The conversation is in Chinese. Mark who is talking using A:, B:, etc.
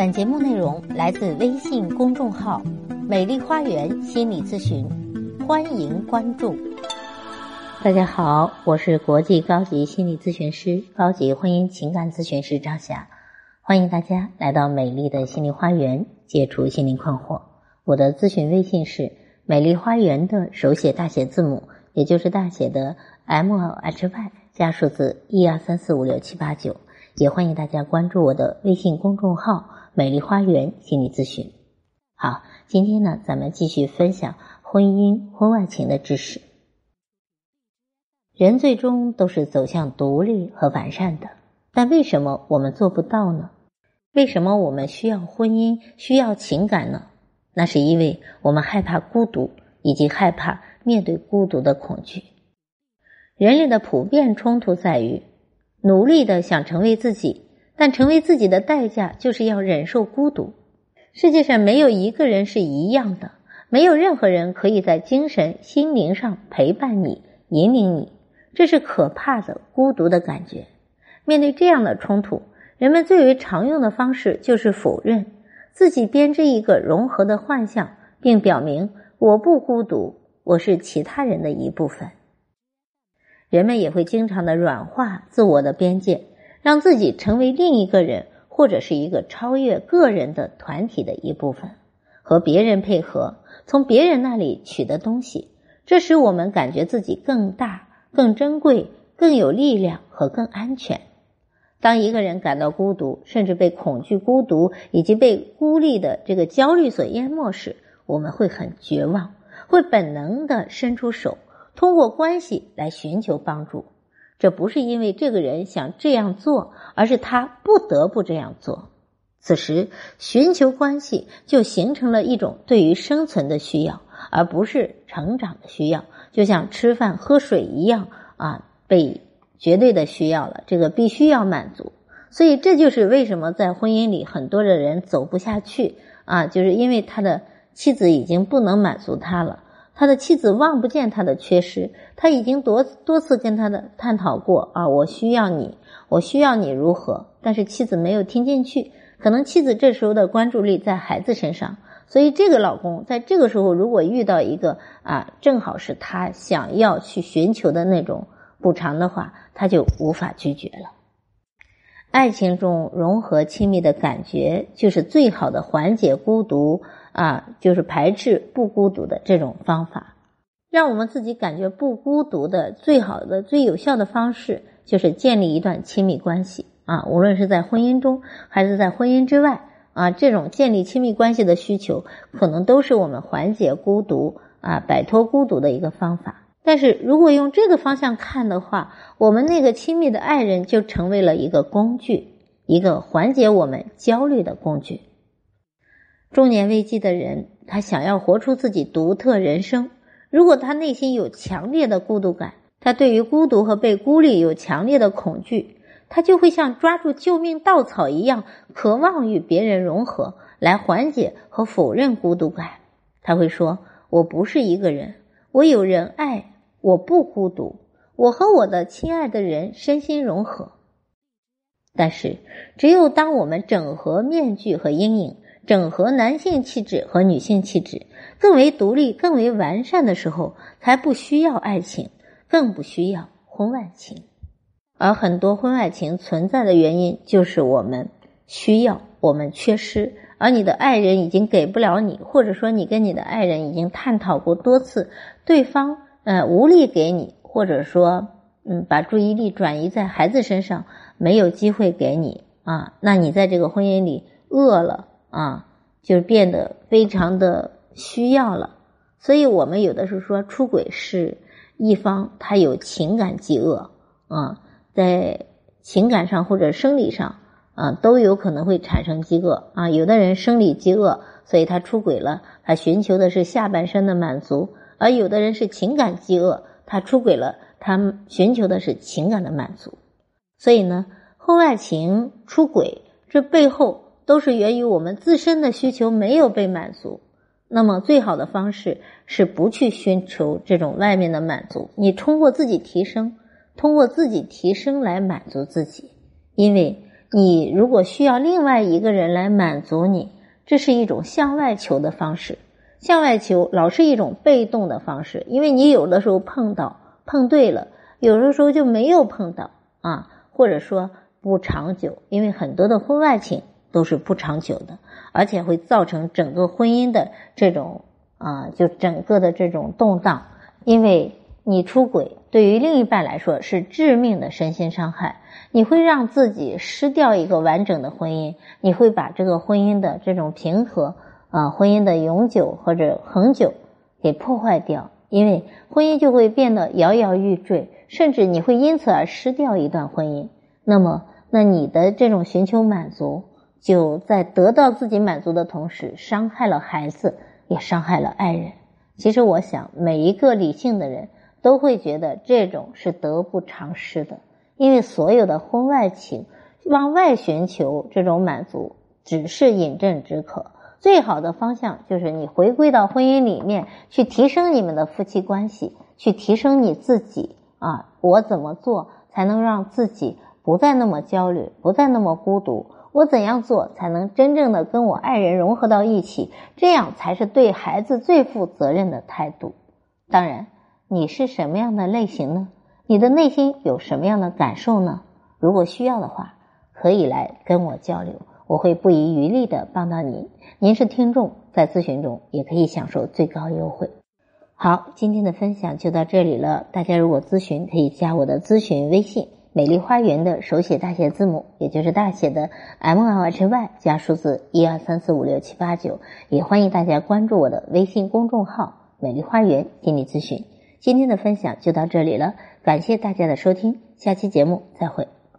A: 本节目内容来自微信公众号“美丽花园心理咨询”，欢迎关注。大家好，我是国际高级心理咨询师、高级婚姻情感咨询师张霞，欢迎大家来到美丽的心灵花园，解除心灵困惑。我的咨询微信是“美丽花园”的手写大写字母，也就是大写的 M H Y 加数字一二三四五六七八九。也欢迎大家关注我的微信公众号“美丽花园心理咨询”。好，今天呢，咱们继续分享婚姻婚外情的知识。人最终都是走向独立和完善的，但为什么我们做不到呢？为什么我们需要婚姻、需要情感呢？那是因为我们害怕孤独，以及害怕面对孤独的恐惧。人类的普遍冲突在于。努力的想成为自己，但成为自己的代价就是要忍受孤独。世界上没有一个人是一样的，没有任何人可以在精神、心灵上陪伴你、引领你。这是可怕的孤独的感觉。面对这样的冲突，人们最为常用的方式就是否认自己，编织一个融合的幻象，并表明我不孤独，我是其他人的一部分。人们也会经常的软化自我的边界，让自己成为另一个人或者是一个超越个人的团体的一部分，和别人配合，从别人那里取得东西，这使我们感觉自己更大、更珍贵、更有力量和更安全。当一个人感到孤独，甚至被恐惧、孤独以及被孤立的这个焦虑所淹没时，我们会很绝望，会本能的伸出手。通过关系来寻求帮助，这不是因为这个人想这样做，而是他不得不这样做。此时，寻求关系就形成了一种对于生存的需要，而不是成长的需要。就像吃饭喝水一样啊，被绝对的需要了，这个必须要满足。所以，这就是为什么在婚姻里很多的人走不下去啊，就是因为他的妻子已经不能满足他了。他的妻子望不见他的缺失，他已经多多次跟他的探讨过啊，我需要你，我需要你如何？但是妻子没有听进去，可能妻子这时候的关注力在孩子身上，所以这个老公在这个时候如果遇到一个啊，正好是他想要去寻求的那种补偿的话，他就无法拒绝了。爱情中融合亲密的感觉，就是最好的缓解孤独。啊，就是排斥不孤独的这种方法，让我们自己感觉不孤独的最好的、最有效的方式，就是建立一段亲密关系啊。无论是在婚姻中还是在婚姻之外啊，这种建立亲密关系的需求，可能都是我们缓解孤独啊、摆脱孤独的一个方法。但是如果用这个方向看的话，我们那个亲密的爱人就成为了一个工具，一个缓解我们焦虑的工具。中年危机的人，他想要活出自己独特人生。如果他内心有强烈的孤独感，他对于孤独和被孤立有强烈的恐惧，他就会像抓住救命稻草一样，渴望与别人融合，来缓解和否认孤独感。他会说：“我不是一个人，我有人爱，我不孤独，我和我的亲爱的人身心融合。”但是，只有当我们整合面具和阴影。整合男性气质和女性气质，更为独立、更为完善的时候，才不需要爱情，更不需要婚外情。而很多婚外情存在的原因，就是我们需要，我们缺失，而你的爱人已经给不了你，或者说你跟你的爱人已经探讨过多次，对方呃无力给你，或者说嗯把注意力转移在孩子身上，没有机会给你啊，那你在这个婚姻里饿了。啊，就变得非常的需要了，所以我们有的时候说出轨是一方他有情感饥饿啊，在情感上或者生理上啊都有可能会产生饥饿啊。有的人生理饥饿，所以他出轨了，他寻求的是下半身的满足；而有的人是情感饥饿，他出轨了，他寻求的是情感的满足。所以呢，婚外情、出轨这背后。都是源于我们自身的需求没有被满足，那么最好的方式是不去寻求这种外面的满足，你通过自己提升，通过自己提升来满足自己，因为你如果需要另外一个人来满足你，这是一种向外求的方式。向外求老是一种被动的方式，因为你有的时候碰到碰对了，有的时候就没有碰到啊，或者说不长久，因为很多的婚外情都是不长久的，而且会造成整个婚姻的这种啊，就整个的这种动荡。因为你出轨对于另一半来说是致命的身心伤害，你会让自己失掉一个完整的婚姻，你会把这个婚姻的这种平和。啊，婚姻的永久或者恒久给破坏掉，因为婚姻就会变得摇摇欲坠，甚至你会因此而失掉一段婚姻。那么，那你的这种寻求满足，就在得到自己满足的同时，伤害了孩子，也伤害了爱人。其实，我想每一个理性的人都会觉得这种是得不偿失的，因为所有的婚外情往外寻求这种满足，只是饮鸩止渴。最好的方向就是你回归到婚姻里面去提升你们的夫妻关系，去提升你自己啊！我怎么做才能让自己不再那么焦虑，不再那么孤独？我怎样做才能真正的跟我爱人融合到一起？这样才是对孩子最负责任的态度。当然，你是什么样的类型呢？你的内心有什么样的感受呢？如果需要的话，可以来跟我交流。我会不遗余力的帮到您。您是听众，在咨询中也可以享受最高优惠。好，今天的分享就到这里了。大家如果咨询，可以加我的咨询微信“美丽花园”的手写大写字母，也就是大写的 M L H Y 加数字一二三四五六七八九。也欢迎大家关注我的微信公众号“美丽花园心理咨询”。今天的分享就到这里了，感谢大家的收听，下期节目再会。